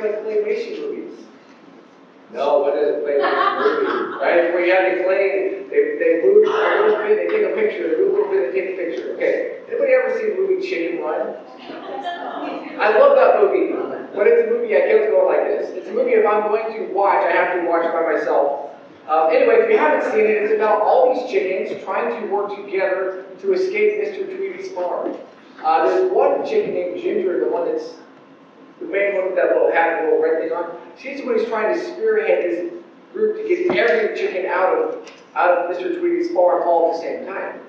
like claymation movies? No, what is a claymation movie? Right, where you have clay, they, they move a little bit, they take a picture, they move a little bit, they take a picture. Okay, anybody ever seen the movie Chicken Run? I love that movie, but it's a movie I kept going like this. It's a movie if I'm going to watch, I have to watch by myself. Um, anyway, if you haven't seen it, it's about all these chickens trying to work together to escape Mr. Tweedy's farm. Uh, there's one chicken named Ginger, the one that's the main one with that little hat and little red thing on. She's the one who's trying to spearhead this group to get every chicken out of out of Mr. Tweedy's farm all at the same time.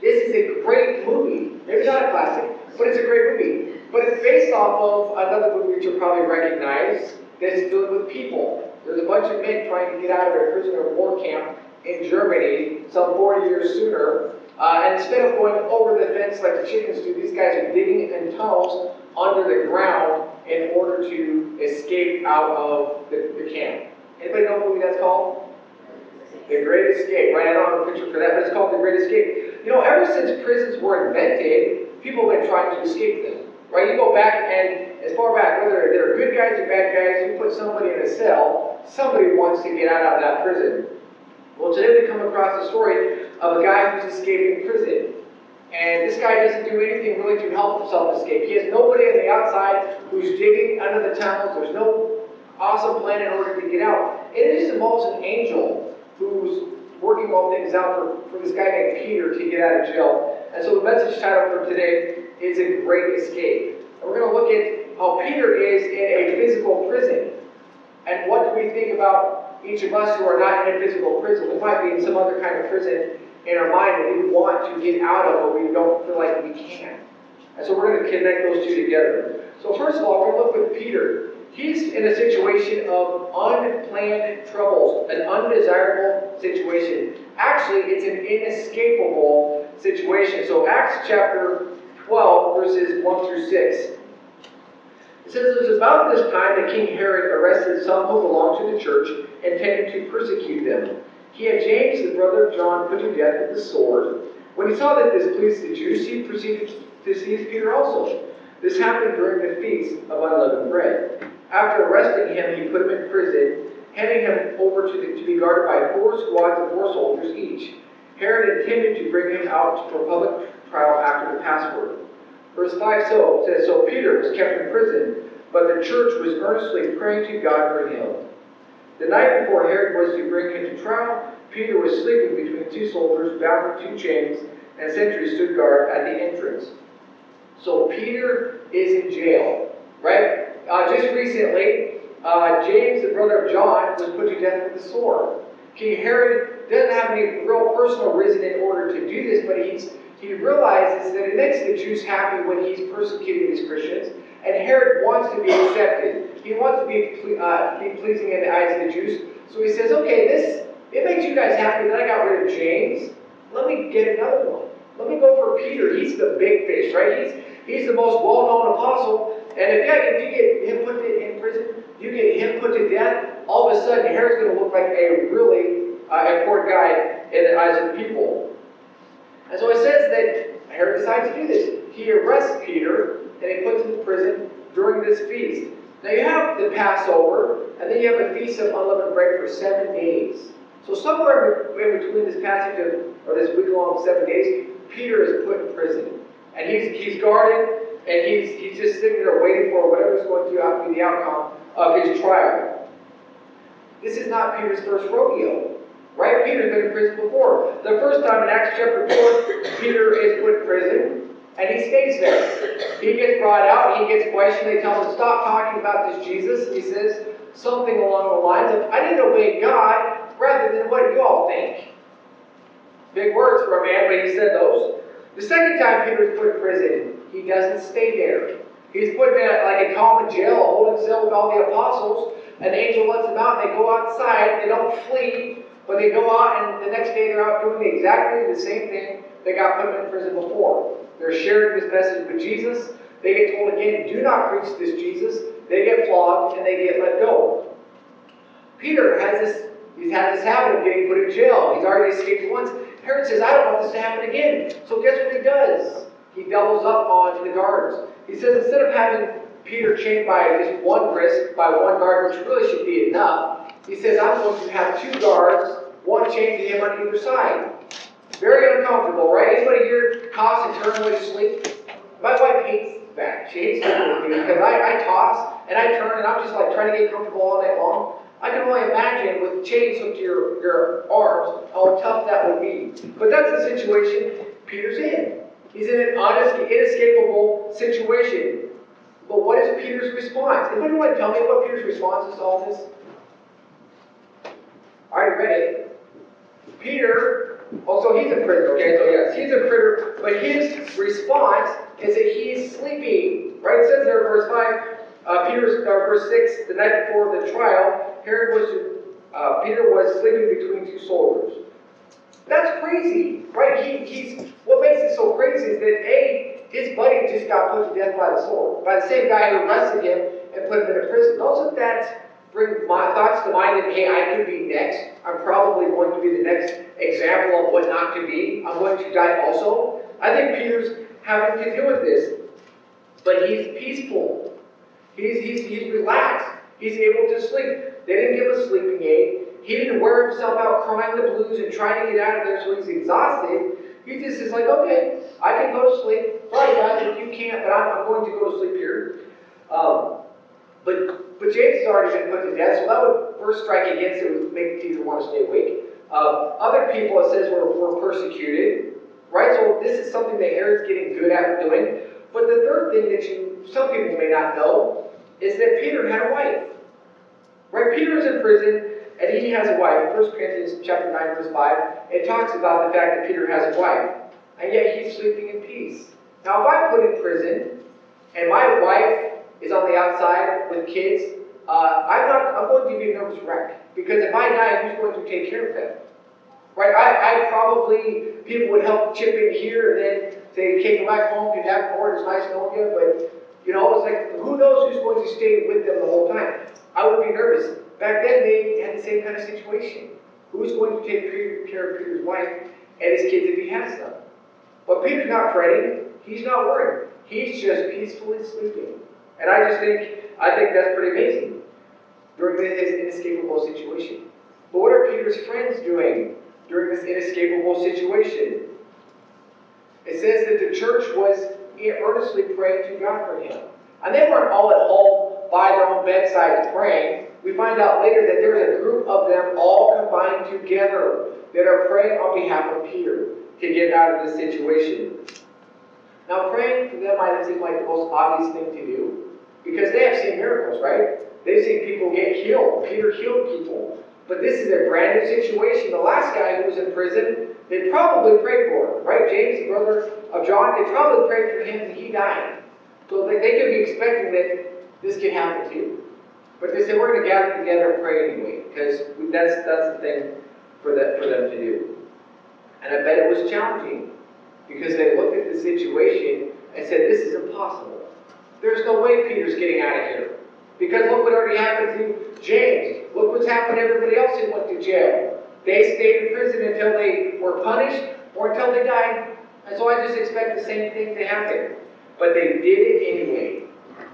This is a great movie. Maybe not a classic, but it's a great movie. But it's based off of another movie which you'll probably recognize that's dealing with people. There's a bunch of men trying to get out of a prisoner of war camp in Germany some 40 years sooner. Uh, and instead of going over the fence like the chickens do, these guys are digging in tunnels under the ground in order to escape out of the, the camp. Anybody know what movie that's called? The Great Escape, right? I don't have a picture for that, but it's called The Great Escape. You know, ever since prisons were invented, people have been trying to escape them. Right? You go back and as far back, whether they're good guys or bad guys, you put somebody in a cell, somebody wants to get out of that prison. Well, today we come across a story of a guy who's escaping prison. And this guy doesn't do anything really to help himself escape. He has nobody on the outside who's digging under the tunnels. There's no awesome plan in order to get out. It just involves an angel who's working all things out for, for this guy named Peter to get out of jail. And so the message title for today is A Great Escape. And we're going to look at how Peter is in a physical prison. And what do we think about each of us who are not in a physical prison? We might be in some other kind of prison in our mind that we want to get out of, but we don't feel like we can. And so we're going to connect those two together. So first of all, to look with Peter. He's in a situation of unplanned troubles, an undesirable situation. Actually, it's an inescapable situation. So Acts chapter 12, verses 1 through 6. It says, It was about this time that King Herod arrested some who belonged to the church, intending to persecute them. He had James, the brother of John, put to death with the sword. When he saw that this pleased the Jews, he proceeded to seize Peter also. This happened during the feast of unleavened bread. After arresting him, he put him in prison, handing him over to, the, to be guarded by four squads of four soldiers each. Herod intended to bring him out for public trial after the Passover. Verse 5 so says, So Peter was kept in prison, but the church was earnestly praying to God for him. The night before Herod was to bring trial, Peter was sleeping between two soldiers bound with two chains, and sentries stood guard at the entrance. So Peter is in jail, right? Uh, just recently, uh, James, the brother of John, was put to death with the sword. King Herod doesn't have any real personal reason in order to do this, but he's, he realizes that it makes the Jews happy when he's persecuting these Christians, and Herod wants to be accepted. He wants to be, uh, be pleasing in the eyes of the Jews. So he says, okay, this it makes you guys happy that I got rid of James. Let me get another one. Let me go for Peter. He's the big fish, right? He's he's the most well-known apostle. And if, yeah, if you get him put in prison, you get him put to death, all of a sudden Herod's going to look like a really uh, important guy in the eyes of the people. And so it says that Herod decides to do this. He arrests Peter and he puts him in prison during this feast. Now you have the Passover, and then you have a feast of unleavened bread for seven days. So somewhere in between this passage of, or this week-long seven days, Peter is put in prison. And he's, he's guarded, and he's, he's just sitting there waiting for whatever's going to be the outcome of his trial. This is not Peter's first rodeo. Right? Peter's been in prison before. The first time in Acts chapter 4, Peter is put in prison, and he stays there. He gets brought out, he gets questioned, they tell him, stop talking about this Jesus. He says something along the lines of, I didn't obey God, rather than what you all think. Big words for a man, but he said those. The second time Peter is put in prison, he doesn't stay there. He's put in a, like a common jail, holding cell with all the apostles. An angel lets them out, and they go outside. They don't flee, but they go out, and the next day they're out doing exactly the same thing they got put in prison before. They're sharing this message with Jesus. They get told again, do not preach this Jesus. They get flogged, and they get let go. Peter has this He's had this habit of getting put in jail. He's already escaped once. Herod says, I don't want this to happen again. So guess what he does? He doubles up on the guards. He says instead of having Peter chained by just one wrist, by one guard, which really should be enough. He says, I'm going to have two guards, one chained to him on either side. Very uncomfortable, right? Anybody here toss and turn when you sleep? My wife hates that. She hates that with me because I, I toss and I turn and I'm just like trying to get comfortable all day long. I can only imagine with chains hooked to your, your arms how tough that would be. But that's the situation Peter's in. He's in an honest, inescapable situation. But what is Peter's response? Anybody want to tell me what Peter's response is to all this? I already read it. Peter, also he's a prisoner, okay, so yes, he's a prisoner, but his response is that he's sleeping, right? It says there in verse 5, uh, Peter's, uh, verse 6, the night before the trial, Herod was, uh, Peter was sleeping between two soldiers. That's crazy, right? He, he's, what makes it so crazy is that A, his buddy just got put to death by the sword, by the same guy who arrested him and put him in a prison. Doesn't that bring my thoughts to mind that, hey, I could be next. I'm probably going to be the next example of what not to be. I'm going to die also. I think Peter's having to deal with this. But he's peaceful. He's, he's, he's relaxed. He's able to sleep. They didn't give a sleeping aid. He didn't wear himself out crying the blues and trying to get out of there so he's exhausted. He just is like, okay, I can go to sleep. Sorry guys if you can't, but I'm, I'm going to go to sleep here. Um, but, but James has already been put to death, so that would first strike against it would make Peter want to stay awake. Uh, other people, it says, were, were persecuted, right? So this is something that Herod's getting good at doing. But the third thing that you, some people may not know, is that Peter had a wife. Right? Peter is in prison, and he has a wife. In 1 Corinthians chapter 9, verse 5, it talks about the fact that Peter has a wife, and yet he's sleeping in peace. Now, if I'm put in prison, and my wife is on the outside with kids, uh, I'm not. I'm going to be a nervous wreck because if I die, who's going to take care of them? Right? I, I probably people would help chip in here and then say, "Okay, come back home, get that board. It's nice knowing you." But you know, it's like who knows who's going to stay with them the whole time? I would be nervous. Back then, they had the same kind of situation. Who's going to take care of Peter's wife and his kids if he has them? But Peter's not fretting. He's not worried. He's just peacefully sleeping. And I just think, I think that's pretty amazing during his inescapable situation. But what are Peter's friends doing during this inescapable situation? It says that the church was earnestly praying to God for him. And they weren't all at home by their own bedsides praying. We find out later that there's a group of them all combined together that are praying on behalf of Peter to get out of this situation. Now, praying for them might seem like the most obvious thing to do, because they have seen miracles, right? They've seen people get healed. Peter healed people. But this is a brand new situation. The last guy who was in prison, they probably prayed for him, right? James, the brother of John, they probably prayed for him and he died. So they, they could be expecting that this can happen too. But they said, we're going to gather together and pray anyway, because that's, that's the thing for, that, for them to do. And I bet it was challenging, because they looked at the situation and said, this is impossible. There's no way Peter's getting out of here. Because look what already happened to James. Look what's happened to everybody else who went to jail. They stayed in prison until they were punished or until they died. And so I just expect the same thing to happen. But they did it anyway.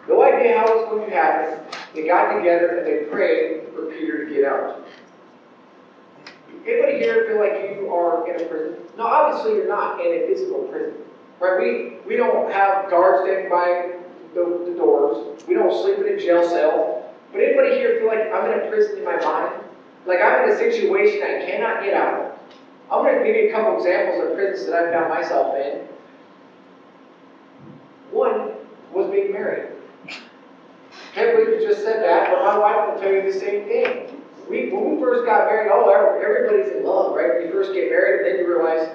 No idea how it's going to happen. They got together and they prayed for Peter to get out. Anybody here feel like you are in a prison? No, obviously you're not in a physical prison. Right? We, we don't have guards standing by the, the doors. We don't sleep in a jail cell. But anybody here feel like I'm in a prison in my mind? Like I'm in a situation I cannot get out of? I'm going to give you a couple examples of prisons that I found myself in. One was being married. Can't believe you just said that, but my wife will tell you the same thing. We, when we first got married, oh, everybody's in love, right? You first get married, and then you realize,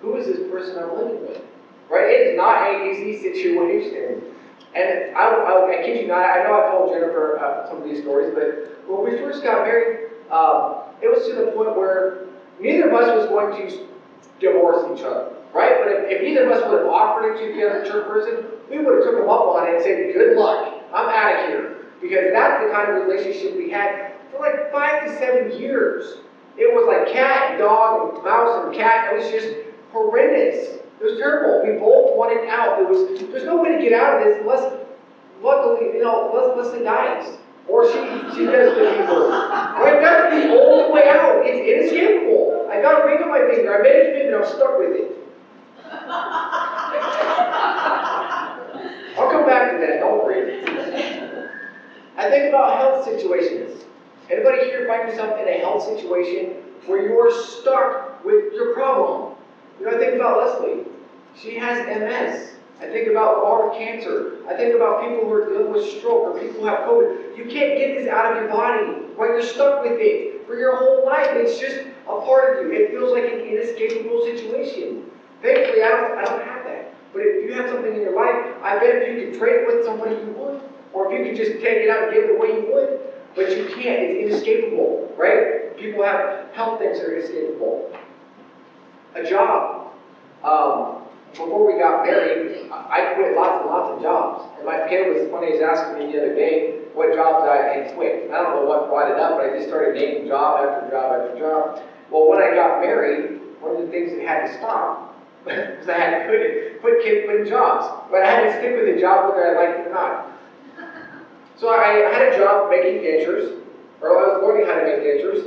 who is this person I'm living with? Right? It is not an easy situation. And I, I, I kid you not, I know I've told Jennifer uh, some of these stories, but when we first got married, um, it was to the point where neither of us was going to divorce each other, right? But if, if either of us would have offered it to the other church person, we would have took him up on it and said, good luck, I'm out of here. Because that's the kind of relationship we had for like five to seven years. It was like cat, dog, mouse, and cat. It was just horrendous. It was terrible. We both wanted out. There was there's no way to get out of this unless luckily, you know, Les- Leslie dies. Or she, she does the evil. Right, that's the only way out. It's inescapable. I got a ring on my finger. I made it a commitment. I'm stuck with it. I'll come back to that. Don't worry. I think about health situations. Anybody here find yourself in a health situation where you're stuck with your problem? You know, I think about Leslie. She has MS. I think about with cancer. I think about people who are dealing with stroke or people who have COVID. You can't get this out of your body, right? You're stuck with it for your whole life. It's just a part of you. It feels like an inescapable situation. Thankfully, I don't, I don't have that. But if you have something in your life, I bet if you could trade it with somebody, you would. Or if you could just take it out and give it away, you would. But you can't. It's inescapable, right? People have health things that are inescapable. A job. Um, before we got married, I I quit lots and lots of jobs. And my kid was funny, he was asking me the other day what jobs I had quit. I don't know what brought it up, but I just started naming job after job after job. Well, when I got married, one of the things that had to stop was I had to quit, quit kid quitting jobs. But I had to stick with the job whether I liked it or not. So I had a job making dentures, or I was learning how to make dentures,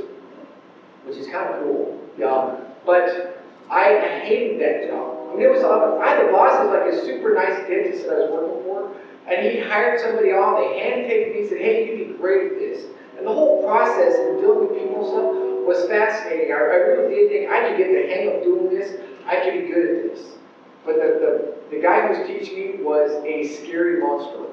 which is kind of cool. Yeah. But I hated that job. I mean, it was, I had a boss was like a super nice dentist that I was working for, and he hired somebody on, they handpicked me, and said, hey, you'd be great at this. And the whole process of dealing with people and stuff was fascinating. I, I really did think I could get the hang of doing this, I could be good at this. But the, the, the guy who was teaching me was a scary monster.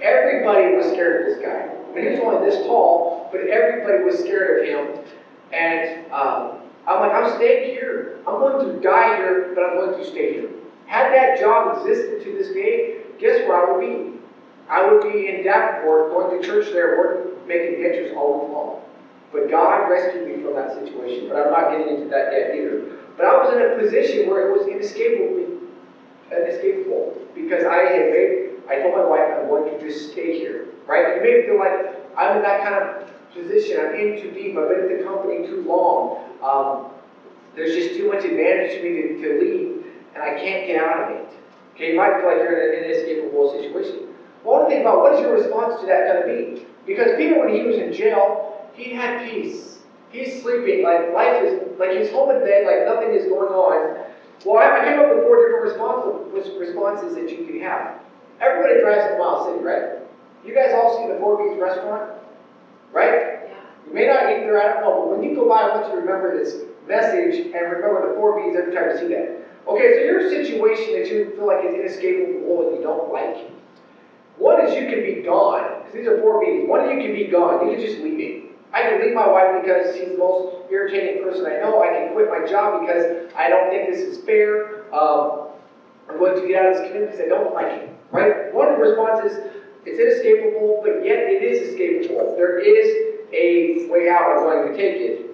Everybody was scared of this guy. I mean, he was only this tall, but everybody was scared of him. And um, I'm like, I'm staying here. I'm going to die here, but I'm going to stay here. Had that job existed to this day, guess where I would be? I would be in Davenport, going to church there, working, making dentures all week long. But God rescued me from that situation. But I'm not getting into that yet either. But I was in a position where it was inescapable, inescapable because I had made. I told my wife I'm going to just stay here. Right? You may feel like I'm in that kind of position. I'm in too deep. I've been at the company too long. Um, there's just too much advantage to me to, to leave, and I can't get out of it. Okay, you might feel like you're in an inescapable situation. Well, I want to think about what is your response to that going to be? Because Peter, when he was in jail, he had peace. He's sleeping, like life is, like he's home in bed, like nothing is going on. Well, I came up with four different responses, responses that you could have. Everybody drives to Miles City, right? You guys all see the Four B's restaurant, right? Yeah. You may not eat there, I don't know, but when you go by, I want you to remember this message and remember the four B's every time you see that. Okay, so your situation that you feel like is inescapable and you don't like, one is you can be gone, because these are four B's. One is you can be gone, you can just leave it. I can leave my wife because she's the most irritating person I know. I can quit my job because I don't think this is fair. Um, I'm going to get out of this community because I don't like it. Right? One response is it's inescapable, but yet it is escapable. There is a way out. I'm going to take it.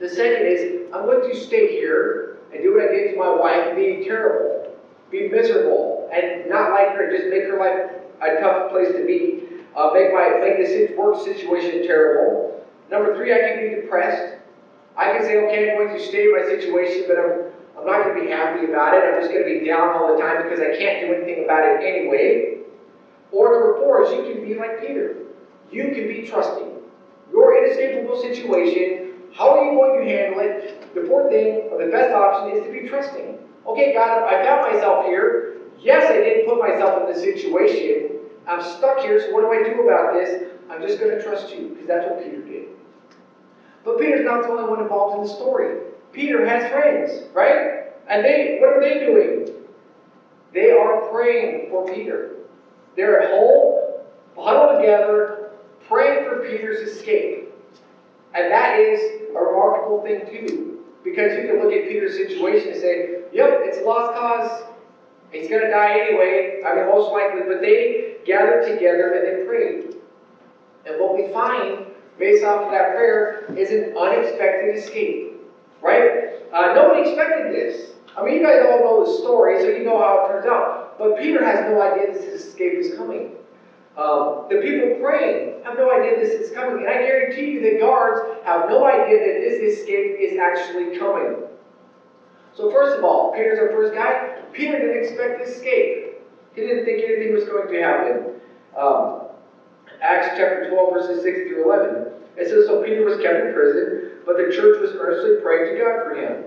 The second is I'm going to stay here and do what I did to my wife be terrible, be miserable, and not like her, just make her life a tough place to be, uh, make my make this work situation terrible. Number three, I can be depressed. I can say, okay, I'm going to stay in my situation, but I'm I'm not going to be happy about it. I'm just going to be down all the time because I can't do anything about it anyway. Or number four is you can be like Peter. You can be trusting. Your inescapable situation, how are you going to handle it? The fourth thing, or the best option, is to be trusting. Okay, God, I found myself here. Yes, I didn't put myself in this situation. I'm stuck here, so what do I do about this? I'm just going to trust you, because that's what Peter did. But Peter's not the only one involved in the story. Peter has friends, right? And they, what are they doing? They are praying for Peter. They're at home, huddled together, praying for Peter's escape. And that is a remarkable thing too. Because you can look at Peter's situation and say, yep, it's a lost cause. He's going to die anyway. I mean, most likely. But they gathered together and they prayed. And what we find, based off of that prayer, is an unexpected escape. Right? Uh, nobody expected this. I mean, you guys all know the story, so you know how it turns out. But Peter has no idea this escape is coming. Um, the people praying have no idea this is coming. And I guarantee you the guards have no idea that this escape is actually coming. So, first of all, Peter's our first guy. Peter didn't expect to escape. He didn't think anything was going to happen. Um, Acts chapter 12, verses 6 through 11. It says, So Peter was kept in prison, but the church was earnestly praying to God for him.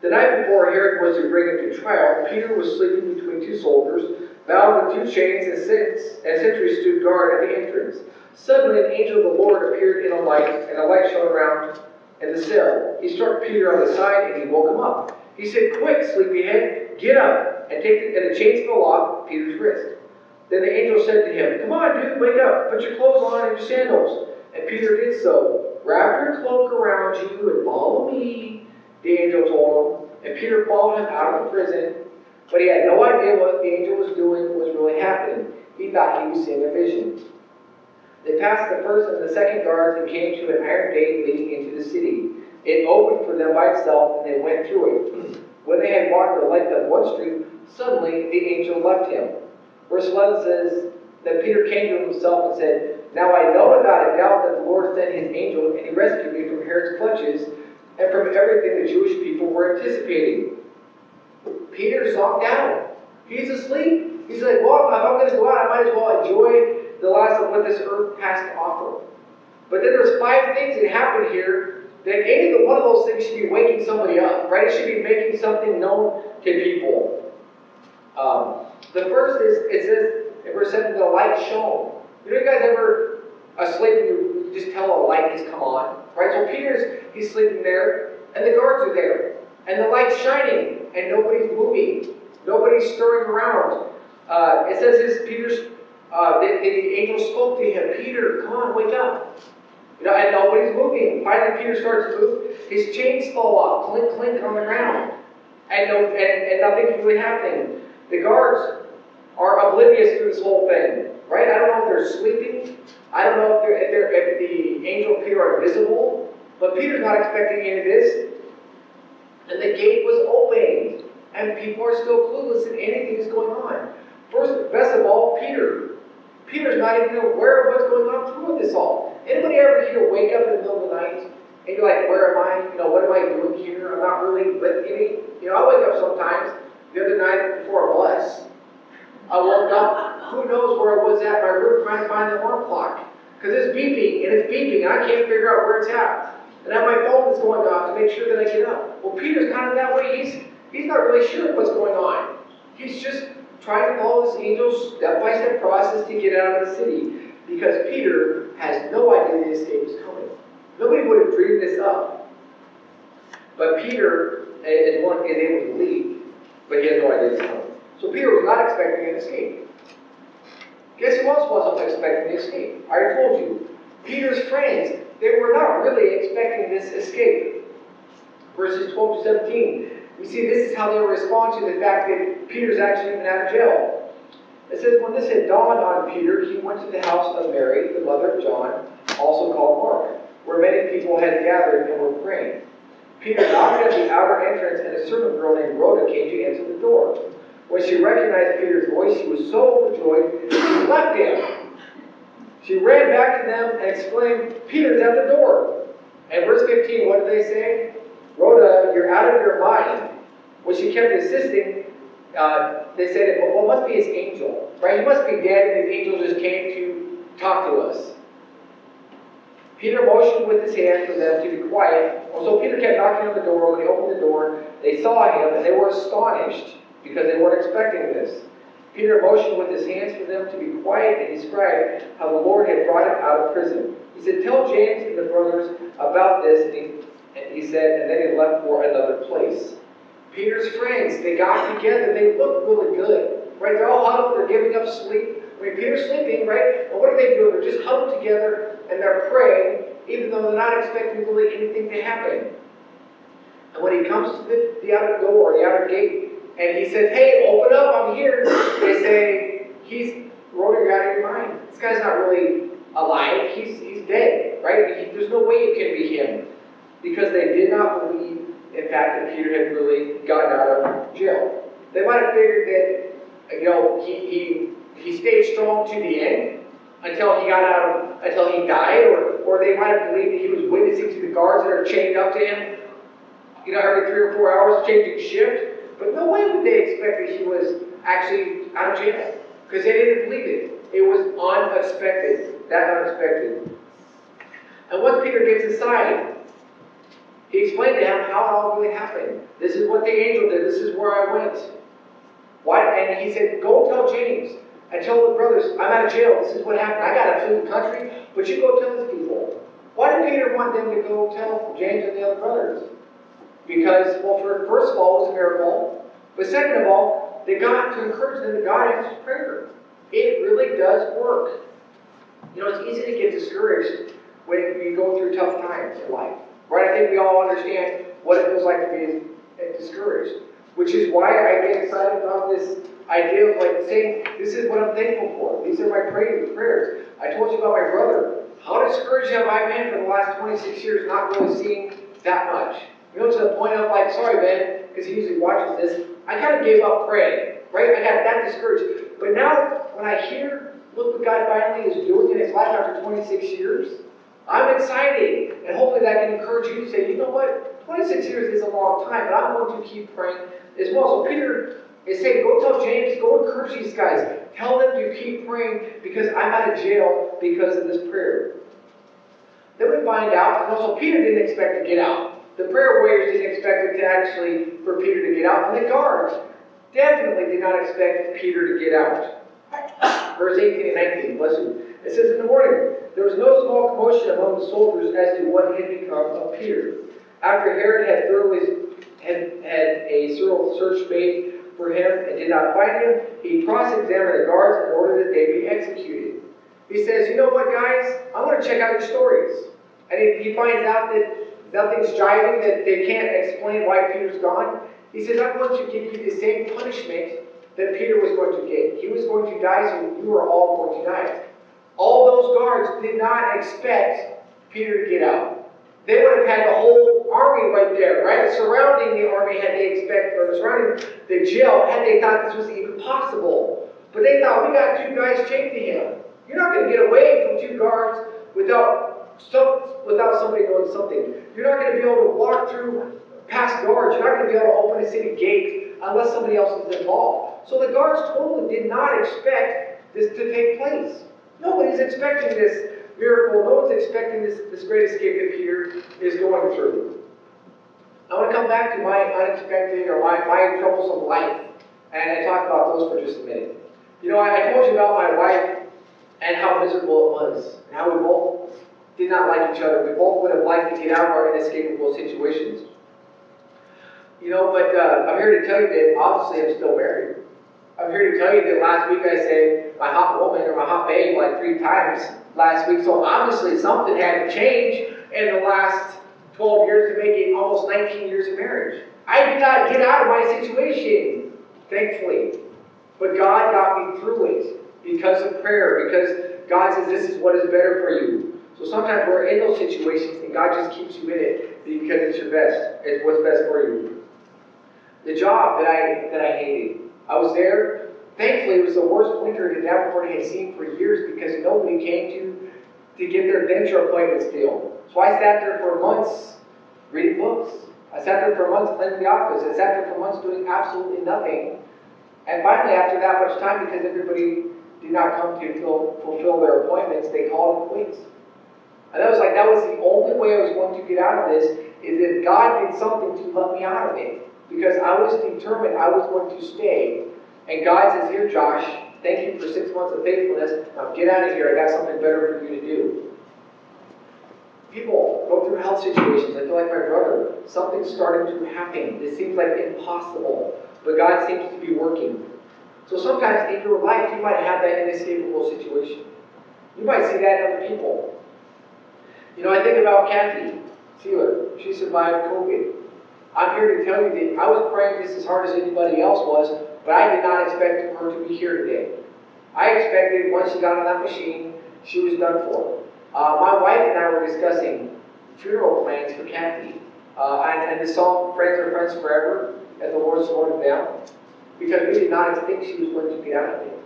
The night before Herod was to bring him to trial, Peter was sleeping between two soldiers, bound with two chains, and, and sentries stood guard at the entrance. Suddenly, an angel of the Lord appeared in a light, and a light shone around in the cell. He struck Peter on the side, and he woke him up. He said, Quick, sleepyhead, get up, and take the, and the chains fell off Peter's wrist. Then the angel said to him, Come on, dude, wake up, put your clothes on and your sandals. And Peter did so. Wrap your cloak around you and follow me, the angel told him. And Peter followed him out of the prison, but he had no idea what the angel was doing was really happening. He thought he was seeing a vision. They passed the first and the second guards and came to an iron gate leading into the city. It opened for them by itself, and they went through it. When they had walked the length of one street, suddenly the angel left him. Verse 11 says that Peter came to himself and said, Now I know without a doubt that the Lord sent his angel, and he rescued me from Herod's clutches and from everything the Jewish people were anticipating. Peter's knocked out. He's asleep. He's like, well, if I'm going to go out, I might as well enjoy the last of what this earth has to offer. But then there's five things that happen here that any of the, one of those things should be waking somebody up, right? It should be making something known to people. Um, the first is, it says in verse 7, the light shone. You know, you guys ever asleep you just tell a light has come on? Right? So Peter's, he's sleeping there, and the guards are there, and the light's shining, and nobody's moving. Nobody's stirring around. Uh, it says this, Peter's, uh, the, the angel spoke to him, Peter, come on, wake up. You know, and nobody's moving. Finally, Peter starts to move. His chains fall off, clink, clink on the ground. And, no, and, and nothing's really happening. The guards are oblivious to this whole thing, right? I don't know if they're sleeping. I don't know if, they're, if, they're, if the angel Peter are invisible. But Peter's not expecting any of this. And the gate was opened. And people are still clueless and anything is going on. First, best of all, Peter. Peter's not even aware of what's going on through this all. Anybody ever here wake up in the middle of the night and you're like, where am I? You know, what am I doing here? I'm not really with any. You know, I wake up sometimes. The other night before a bus, I woke up. Who knows where I was at my room trying to find the alarm clock? Because it's beeping and it's beeping and I can't figure out where it's at. And now my phone is going off to make sure that I get up. Well, Peter's kind of that way. He's he's not really sure what's going on. He's just trying to follow this angel's step-by-step process to get out of the city because Peter has no idea the escape is coming. Nobody would have dreamed this up. But Peter eh, is, one, is able to leave, but he has no idea it's coming. So Peter was not expecting an escape. Guess who else wasn't expecting the escape? I told you. Peter's friends, they were not really expecting this escape. Verses 12 to 17. We see this is how they will respond to the fact that Peter's actually been out of jail. It says, When this had dawned on Peter, he went to the house of Mary, the mother of John, also called Mark, where many people had gathered and were praying. Peter knocked at the outer entrance, and a servant girl named Rhoda came to answer the door. When she recognized Peter's voice, she was so overjoyed, that she left him. She ran back to them and exclaimed, Peter's at the door. And verse 15, what did they say? Rhoda, you're out of your mind. When she kept insisting, uh, they said, well, what must be his angel? Right? He must be dead, and his angel just came to talk to us. Peter motioned with his hand for them to be quiet. So Peter kept knocking on the door. When he opened the door, they saw him, and they were astonished because they weren't expecting this. Peter motioned with his hands for them to be quiet and described how the Lord had brought him out of prison. He said, Tell James and the brothers about this. And and he said, and then he left for another place. Peter's friends, they got together. They looked really good. Right? They're all huddled. They're giving up sleep. I mean, Peter's sleeping, right? And what are they doing? They're just huddled together and they're praying, even though they're not expecting really anything to happen. And when he comes to the, the outer door, or the outer gate, and he says, Hey, open up, I'm here. They say, He's rolling out of your mind. This guy's not really alive. He's, he's dead, right? He, there's no way it can be him. Because they did not believe, in fact, that Peter had really gotten out of jail. They might have figured that, you know, he, he, he stayed strong to the end until he got out of, until he died, or, or they might have believed that he was witnessing to the guards that are chained up to him, you know, every three or four hours, changing shift. But no way would they expect that he was actually out of jail, because they didn't believe it. It was unexpected, that unexpected. And once Peter gets inside, he explained to him how it all really happened. This is what the angel did. This is where I went. Why? And he said, Go tell James. and tell the brothers, I'm out of jail. This is what happened. I got to flee the country, but you go tell these people. Why did Peter want them to go tell James and the other brothers? Because, well, for, first of all, it was a miracle. But second of all, they got to encourage them that God answers prayer. It really does work. You know, it's easy to get discouraged when you go through tough times in life. Right? I think we all understand what it feels like to be discouraged. Which is why I get excited about this idea of like saying, this is what I'm thankful for. These are my prayers. I told you about my brother. How discouraged have I been for the last 26 years not really seeing that much? You know, to the point of like, sorry, Ben, because he usually watches this, I kind of gave up praying, right? I got that discouraged. But now, when I hear, look what God finally is doing in his life after 26 years, I'm excited. And hopefully that can encourage you to say, you know what? 26 years is a long time, but I'm going to keep praying as well. So Peter is saying, go tell James, go encourage these guys. Tell them to keep praying because I'm out of jail because of this prayer. Then we find out, and also Peter didn't expect to get out. The prayer warriors didn't expect it to actually, for Peter to get out. And the guards definitely did not expect Peter to get out. Verse 18 and 19, bless you. It says, In the morning, there was no small commotion among the soldiers as to what had become of Peter. After Herod had thoroughly had, had a thorough search made for him and did not find him, he cross-examined the guards and ordered that they be executed. He says, you know what, guys? I want to check out your stories. And he, he finds out that nothing's jiving, that they can't explain why Peter's gone. He says, I'm going to give you the same punishment that Peter was going to get. He was going to die, so you were all going to die. All those guards did not expect Peter to get out. They would have had the whole army right there, right? Surrounding the army had they expect, or surrounding the jail had they thought this was even possible. But they thought, we got two guys chained to him. You're not going to get away from two guards without some, without somebody doing something. You're not going to be able to walk through past guards. You're not going to be able to open a city gate unless somebody else is involved. So the guards totally did not expect this to take place. Nobody's expecting this miracle. No one's expecting this, this great escape that Peter is going through. I want to come back to my unexpected or my, my troublesome life and I talk about those for just a minute. You know, I, I told you about my wife and how miserable it was, and how we both did not like each other. We both would have liked to get out of our inescapable situations. You know, but uh, I'm here to tell you that obviously I'm still married. I'm here to tell you that last week I said my hot woman or my hot babe like three times last week. So obviously something had to change in the last 12 years to make it almost 19 years of marriage. I did not get out of my situation, thankfully. But God got me through it because of prayer, because God says this is what is better for you. So sometimes we're in those situations and God just keeps you in it because it's your best. It's what's best for you. The job that I that I hated. I was there. Thankfully, it was the worst winter that Davenport had seen for years because nobody came to to get their denture appointments filled. So I sat there for months reading books. I sat there for months cleaning the office. I sat there for months doing absolutely nothing. And finally, after that much time, because everybody did not come to fulfill their appointments, they called it quits. And that was like, that was the only way I was going to get out of this, is if God did something to let me out of it. Because I was determined I was going to stay. And God says, Here, Josh, thank you for six months of faithfulness. Now get out of here. I got something better for you to do. People go through health situations. I feel like my brother. Something's starting to happen. It seems like impossible. But God seems to be working. So sometimes in your life, you might have that inescapable situation. You might see that in other people. You know, I think about Kathy Sealer. She survived COVID. I'm here to tell you that I was praying just as hard as anybody else was, but I did not expect her to be here today. I expected once she got on that machine, she was done for. Uh, my wife and I were discussing funeral plans for Kathy. Uh, and, and the song Friends Are Friends Forever, as the Lord slowed it down, because we did not think she was going to get out of it.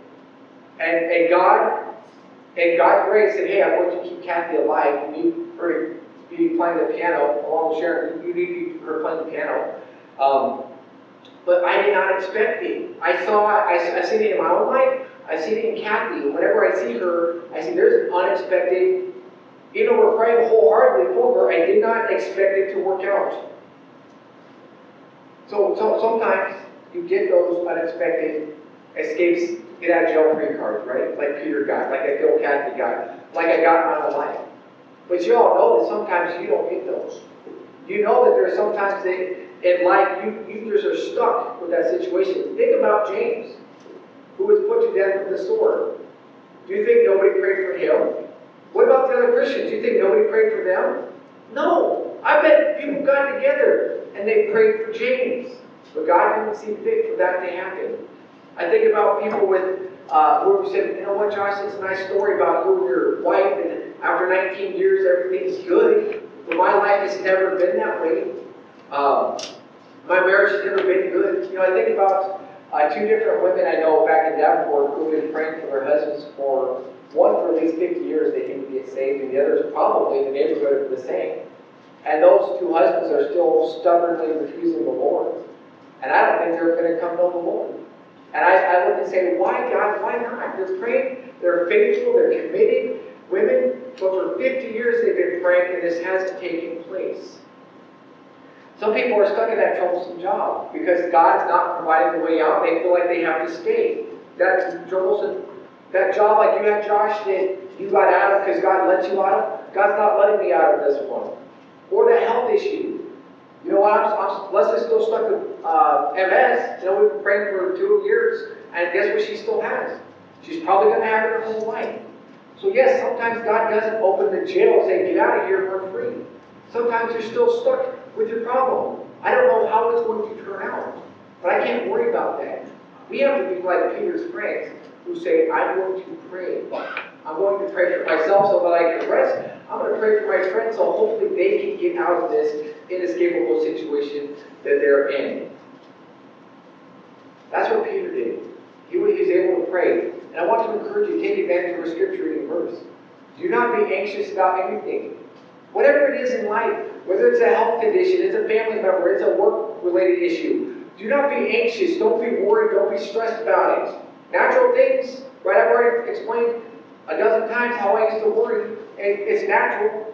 And, and God, and God's grace said, hey, I want going to keep Kathy alive. You need her to be playing the piano along with Sharon. You need her playing the piano. Um, but I did not expect it. I saw, I, I seen it in my own life. I see it in Kathy. Whenever I see her, I see there's an unexpected, you know, we're praying wholeheartedly for her. I did not expect it to work out. So, so sometimes you get those unexpected escapes, get out of jail free cards, right? Like Peter got, like I feel Kathy got, like I got in my life. But you all know that sometimes you don't get those. You know that there's sometimes that in life you, you are stuck with that situation. Think about James, who was put to death with the sword. Do you think nobody prayed for him? What about the other Christians? Do you think nobody prayed for them? No. I bet people got together and they prayed for James. But God didn't see fit for that to happen. I think about people with, uh, who said, you know what, Josh, it's a nice story about you and your wife, and after 19 years, everything's good. My life has never been that way. Um, my marriage has never been good. You know, I think about uh, two different women I know back in Davenport who've been praying for their husbands for one for at least 50 years, they to get saved, and the other is probably in the neighborhood of the same. And those two husbands are still stubbornly refusing the Lord. And I don't think they're going to come know the Lord. And I, I look and say, why, God, why not? They're praying, they're faithful, they're committed women, but for 50 years they've been praying and this hasn't taken place. Some people are stuck in that troublesome job because God's not providing the way out. They feel like they have to stay. That troublesome, that job like you had, Josh, that you got out of because God let you out of, God's not letting me out of this one. Or the health issue. You know what? I'm, I'm, Leslie's still stuck with uh, MS. You know, we've been praying for two years, and guess what she still has? She's probably going to have it her whole life. So, yes, sometimes God doesn't open the jail and say, get out of here, we're free. Sometimes you're still stuck with your problem. I don't know how it's going to turn out, but I can't worry about that. We have to be like Peter's friends who say, I'm going to pray. I'm going to pray for myself so that I can rest. I'm going to pray for my friends so hopefully they can get out of this inescapable situation that they're in. That's what Peter did. He was able to pray. And I want to encourage you, take advantage of our scripture reading verse. Do not be anxious about anything. Whatever it is in life, whether it's a health condition, it's a family member, it's a work-related issue, do not be anxious. Don't be worried. Don't be stressed about it. Natural things, right? I've already explained a dozen times how I used to worry. And it's natural.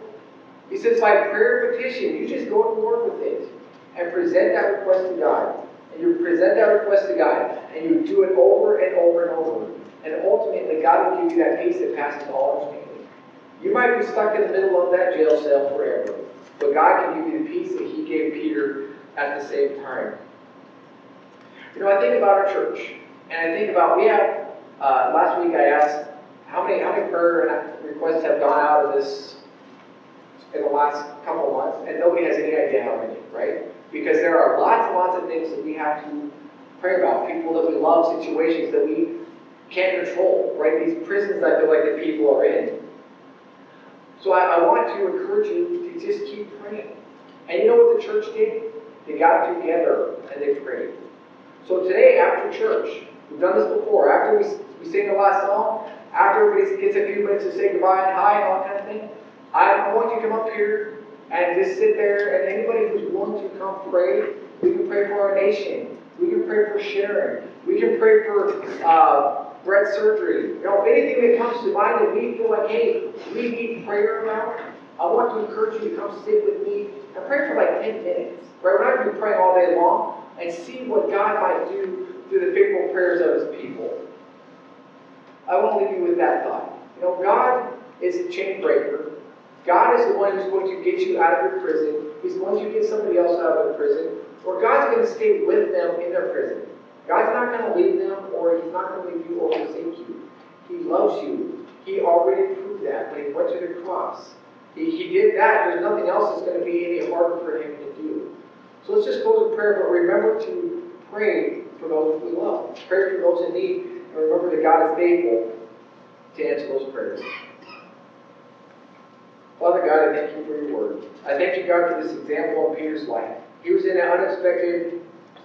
He says, by prayer petition, you just go to work with it and present that request to God. And you present that request to God, and you do it over and over and over. And ultimately, God will give you that peace that passes all understanding. You might be stuck in the middle of that jail cell forever, but God can give you the peace that He gave Peter at the same time. You know, I think about our church, and I think about we have. Uh, last week, I asked how many how many prayer requests have gone out of this in the last couple of months, and nobody has any idea how many, right? Because there are lots and lots of things that we have to pray about. People that we love, situations that we can't control, right? These prisons I feel like the people are in. So I, I want to encourage you to just keep praying. And you know what the church did? They got together and they prayed. So today, after church, we've done this before. After we, we sing the last song, after everybody gets a few minutes to say goodbye and hi and all that kind of thing, I want you to come up here and just sit there. And anybody who's willing to come pray, we can pray for our nation. We can pray for Sharon. We can pray for uh, Brett's surgery. You know, anything that comes to mind that we feel like, hey, we need prayer about, I want to encourage you to come sit with me and pray for like 10 minutes. Right? We're not going to praying all day long and see what God might do through the faithful prayers of his people. I want to leave you with that thought. You know, God is a chain breaker. God is the one who's going to get you out of your prison. He's going to get somebody else out of their prison. Or God's going to stay with them in their prison. God's not going to leave them, or He's not going to leave you or forsake you. He loves you. He already proved that when He went to the cross. He, he did that. There's nothing else that's going to be any harder for Him to do. So let's just close with prayer, but remember to pray for those we love. Pray for those in need, and remember that God is faithful to answer those prayers. Father God, I thank you for your word. I thank you, God, for this example of Peter's life. He was in an unexpected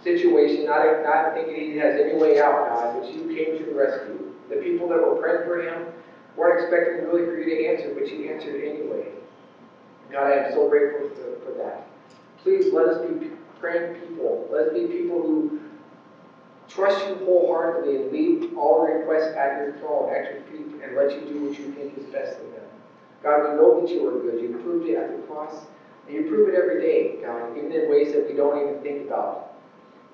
situation, not, not thinking he has any way out, God, but you came to the rescue. The people that were praying for him weren't expecting really for you to answer, but you answered anyway. God, I am so grateful for, for that. Please let us be praying people. Let us be people who trust you wholeheartedly and leave all requests at your throne, at your feet, and let you do what you think is best in them. God, we know that you are good. You proved it at the cross, and you prove it every day, God, even in ways that we don't even think about.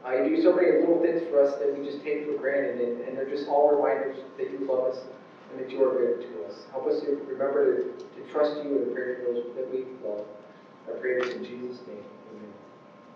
Uh, you do so many little things for us that we just take for granted, and, and they're just all reminders that you love us and that you are good to us. Help us to remember to, to trust you and pray for those that we love. I pray this in Jesus' name.